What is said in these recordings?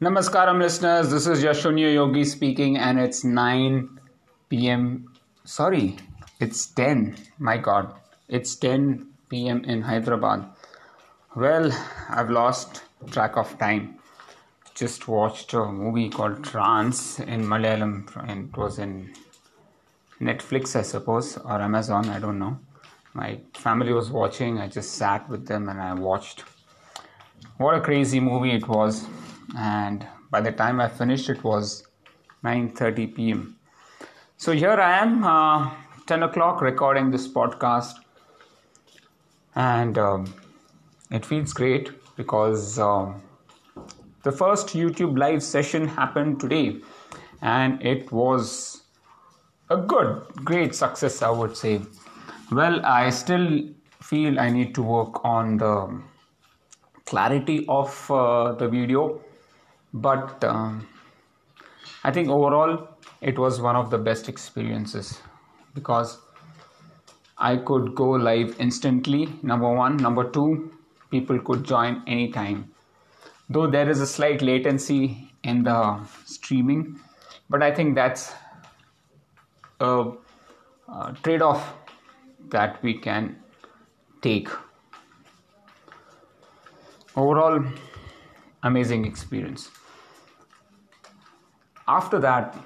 Namaskaram, listeners. This is Yashunya Yogi speaking, and it's 9 p.m. Sorry, it's 10. My God, it's 10 p.m. in Hyderabad. Well, I've lost track of time. Just watched a movie called Trance in Malayalam, and it was in Netflix, I suppose, or Amazon, I don't know. My family was watching, I just sat with them and I watched. What a crazy movie it was and by the time I finished, it was 9:30 p.m. So here I am, uh, 10 o'clock, recording this podcast, and um, it feels great because um, the first YouTube live session happened today, and it was a good, great success, I would say. Well, I still feel I need to work on the clarity of uh, the video but um, I think overall it was one of the best experiences because I could go live instantly. Number one, number two, people could join anytime. Though there is a slight latency in the streaming, but I think that's a, a trade off that we can take. Overall, amazing experience after that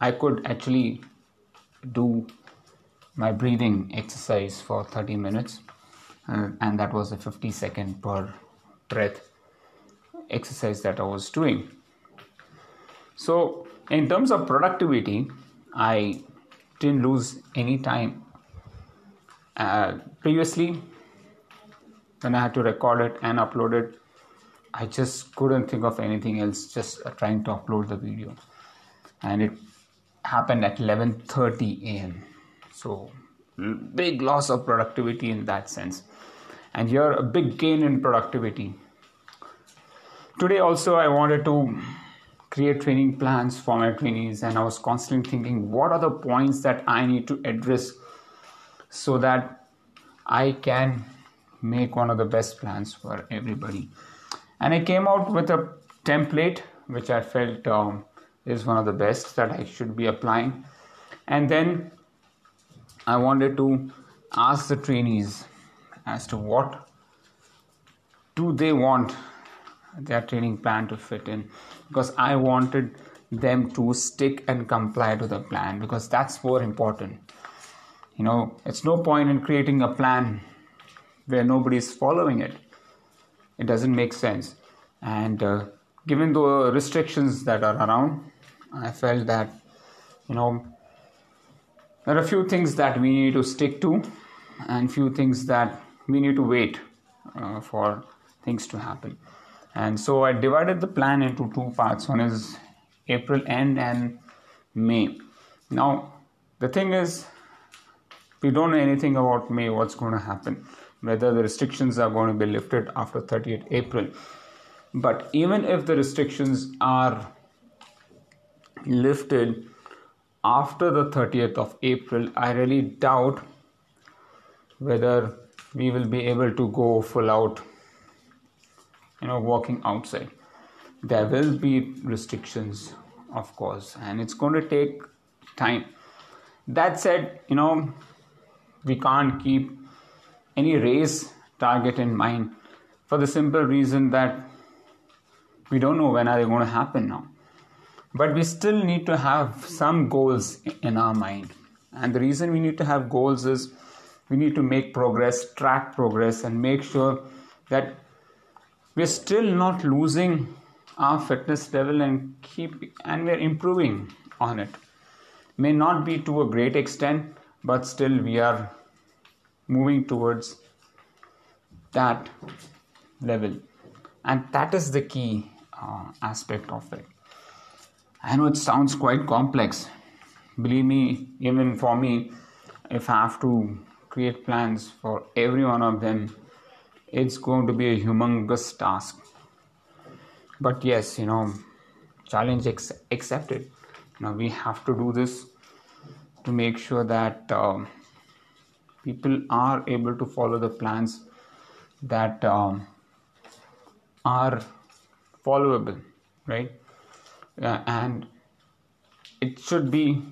i could actually do my breathing exercise for 30 minutes uh, and that was a 50 second per breath exercise that i was doing. So in terms of productivity i didn't lose any time. Uh, previously when i had to record it and upload it I just couldn't think of anything else just trying to upload the video. And it happened at 11:30 a.m. so big loss of productivity in that sense. And here a big gain in productivity. Today also I wanted to create training plans for my trainees and I was constantly thinking what are the points that I need to address so that I can make one of the best plans for everybody and I came out with a template which I felt um, is one of the best that I should be applying. And then I wanted to ask the trainees as to what do they want their training plan to fit in because I wanted them to stick and comply to the plan because that's more important. You know, it's no point in creating a plan where nobody is following it it doesn't make sense. And uh, given the restrictions that are around i felt that you know there are a few things that we need to stick to and few things that we need to wait uh, for things to happen. And so i divided the plan into two parts. One is april end and may. Now the thing is we don't know anything about may what's going to happen whether the restrictions are going to be lifted after 30th April. But even if the restrictions are lifted after the 30th of April, I really doubt whether we will be able to go full out, you know, walking outside. There will be restrictions, of course, and it's going to take time. That said, you know, we can't keep any race target in mind for the simple reason that we don't know when are they going to happen now. But we still need to have some goals in our mind. And the reason we need to have goals is we need to make progress track progress and make sure that we're still not losing our fitness level and keep and we're improving on it. May not be to a great extent but still we are moving towards that level. And that is the key uh, aspect of it. I know it sounds quite complex. Believe me even for me if i have to create plans for every one of them it's going to be a humongous task. But yes you know challenge ex- accepted. Now we have to do this to make sure that um, people are able to follow the plans that um, are followable, right? Uh, and it should be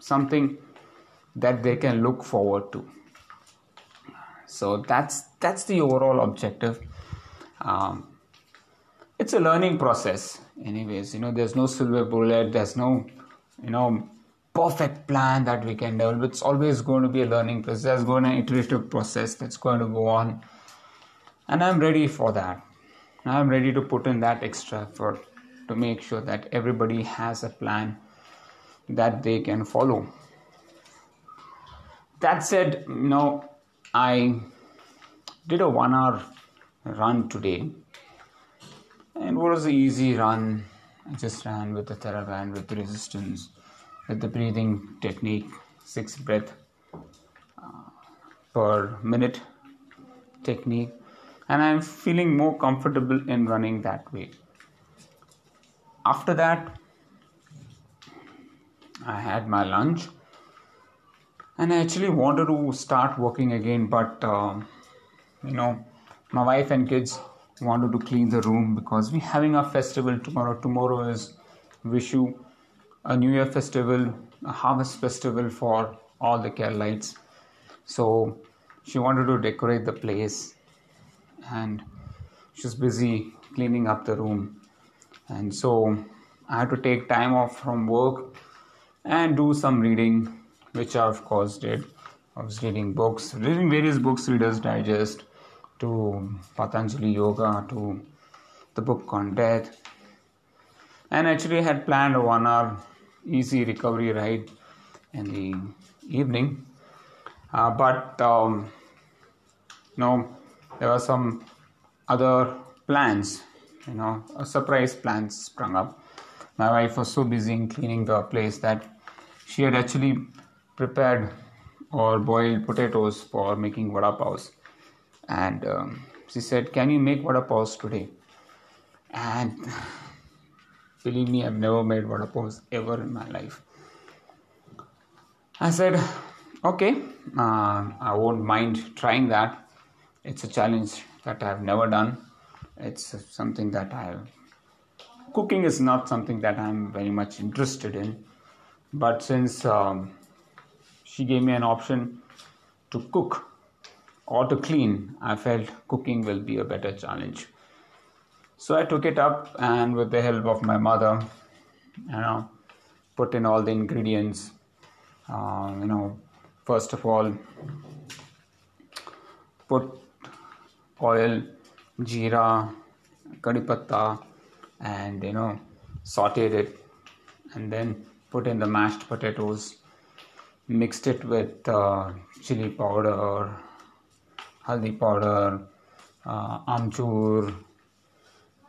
something that they can look forward to. So that's that's the overall objective. Um, it's a learning process, anyways. You know, there's no silver bullet. There's no, you know, perfect plan that we can develop. It's always going to be a learning process. There's going to be an iterative process that's going to go on, and I'm ready for that. I'm ready to put in that extra effort to make sure that everybody has a plan that they can follow. That said, you know, I did a one hour run today, and what was the easy run? I just ran with the TheraBand with resistance, with the breathing technique, six breath uh, per minute technique and I'm feeling more comfortable in running that way. After that, I had my lunch and I actually wanted to start working again, but uh, you know, my wife and kids wanted to clean the room because we're having a festival tomorrow. Tomorrow is Vishu, a New Year festival, a harvest festival for all the Keralites. So she wanted to decorate the place and she was busy cleaning up the room. And so i had to take time off from work and do some reading which i of course did i was reading books reading various books readers digest to patanjali yoga to the book on death. And actually I had planned a one hour easy recovery ride in the evening uh, but um, no there were some other plans, you know, a surprise plans sprung up. My wife was so busy in cleaning the place that she had actually prepared or boiled potatoes for making vada paos. And um, she said, Can you make vada paos today? And believe me, I've never made vada paos ever in my life. I said, Okay, uh, I won't mind trying that it's a challenge that I've never done. It's something that I cooking is not something that I'm very much interested in. But since um, she gave me an option to cook or to clean, I felt cooking will be a better challenge. So I took it up and with the help of my mother, you know, put in all the ingredients. Uh, you know, first of all, put oil, jeera, curry patta, and you know, sauteed it, and then put in the mashed potatoes, mixed it with uh, chili powder, haldi powder, uh, amchur,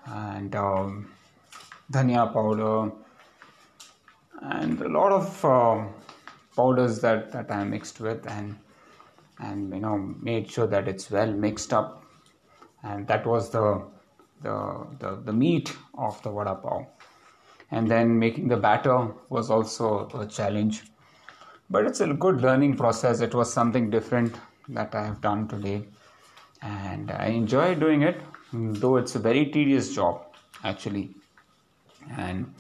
and um, dhania powder, and a lot of uh, powders that, that I mixed with, and and you know made sure that it's well mixed up. And that was the the the, the meat of the vada pav. And then making the batter was also a challenge. But it's a good learning process. It was something different that i have done today. And i enjoy doing it though it's a very tedious job actually and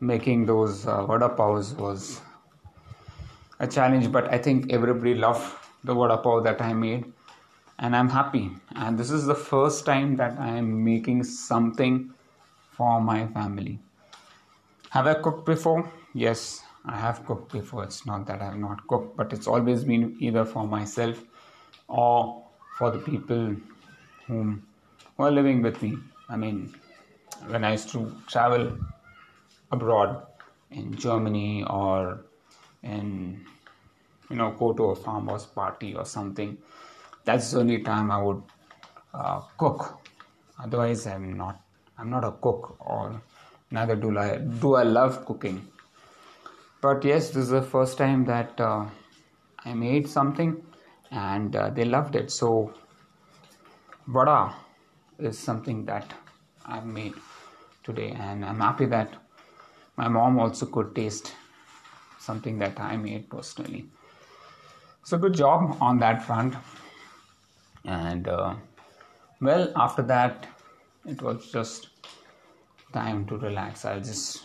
making those uh, vada pavs was a challenge but i think everybody loved the vada pav that i made and I'm happy. And this is the first time that I am making something for my family. Have I cooked before? Yes, I have cooked before. It's not that I have not cooked, but it's always been either for myself or for the people whom who are living with me. I mean, when I used to travel abroad in Germany or in you know go to a farmer's party or something that's the only time I would uh, cook. Otherwise, I'm not. I'm not a cook, or neither do I. Do I love cooking? But yes, this is the first time that uh, I made something, and uh, they loved it. So, vada is something that I've made today, and I'm happy that my mom also could taste something that I made personally. So, good job on that front and uh, well after that it was just time to relax. I just,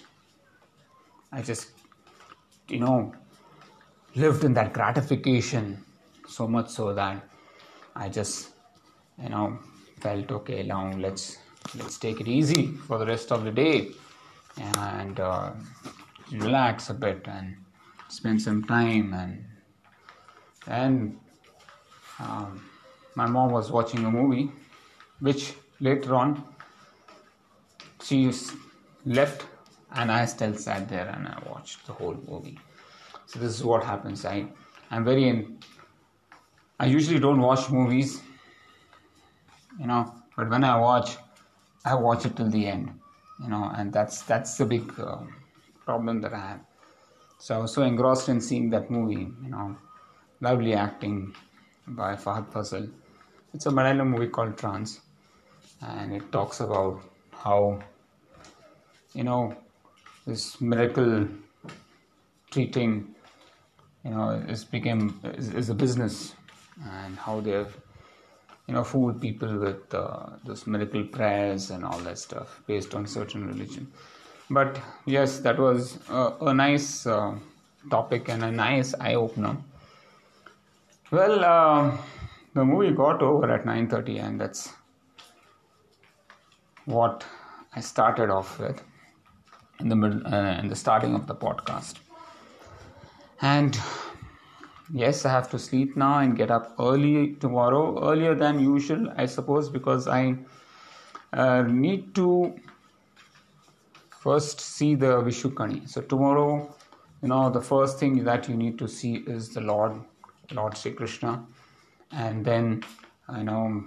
I just, you know, lived in that gratification so much so that I just, you know, felt okay. Now let's let's take it easy for the rest of the day and uh, relax a bit and spend some time and and um, my mom was watching a movie which later on she left and I still sat there and I watched the whole movie. So this is what happens. I I'm very in, I usually don't watch movies, you know, but when I watch, I watch it till the end, you know, and that's that's the big uh, problem that I have. So I was so engrossed in seeing that movie, you know, lovely acting by Fahadh Faasil. It's a Malayalam movie called Trance, and it talks about how you know this miracle treating you know is became is, is a business and how they've you know fool people with uh, those miracle prayers and all that stuff based on certain religion. But yes that was a, a nice uh, topic and a nice eye opener well uh, the movie got over at 9:30 and that's what I started off with in the middle uh, in the starting of the podcast. And yes i have to sleep now and get up early tomorrow. Earlier than usual i suppose because i uh, need to first see the vishukani so tomorrow you know the first thing that you need to see is the lord lord Sri krishna. And then you know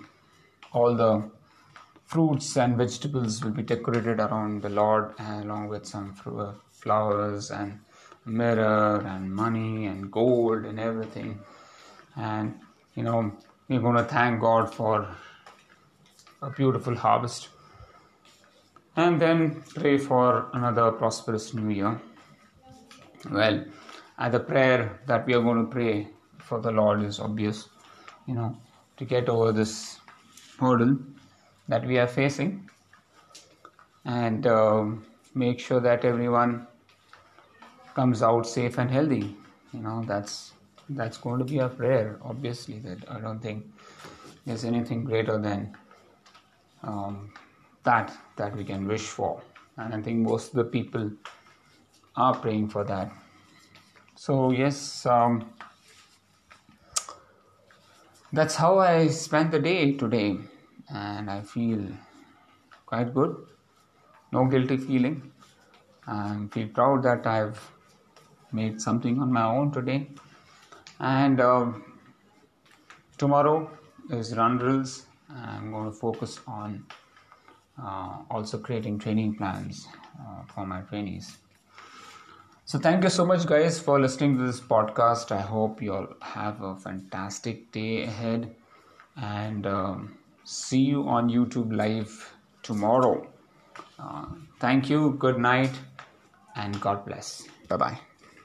all the fruits and vegetables will be decorated around the lord along with some flowers and mirror and money and gold and everything. And you know, we're going to thank God for a beautiful harvest and then pray for another prosperous new year. Well, and the prayer that we are going to pray for the Lord is obvious, you know, to get over this hurdle that we are facing and uh, make sure that everyone comes out safe and healthy. You know that's that's going to be a prayer obviously that i don't think there's anything greater than um, that that we can wish for. And i think most of the people are praying for that. So yes um, that's how i spent the day today. And i feel quite good. No guilty feeling. I feel proud that i've made something on my own today. And uh, tomorrow is run drills. I'm going to focus on uh, also creating training plans uh, for my trainees. So thank you so much guys for listening to this podcast. I hope you all have a fantastic day ahead. And um, see you on youtube live tomorrow. Uh, thank you. Good night and god bless. Bye bye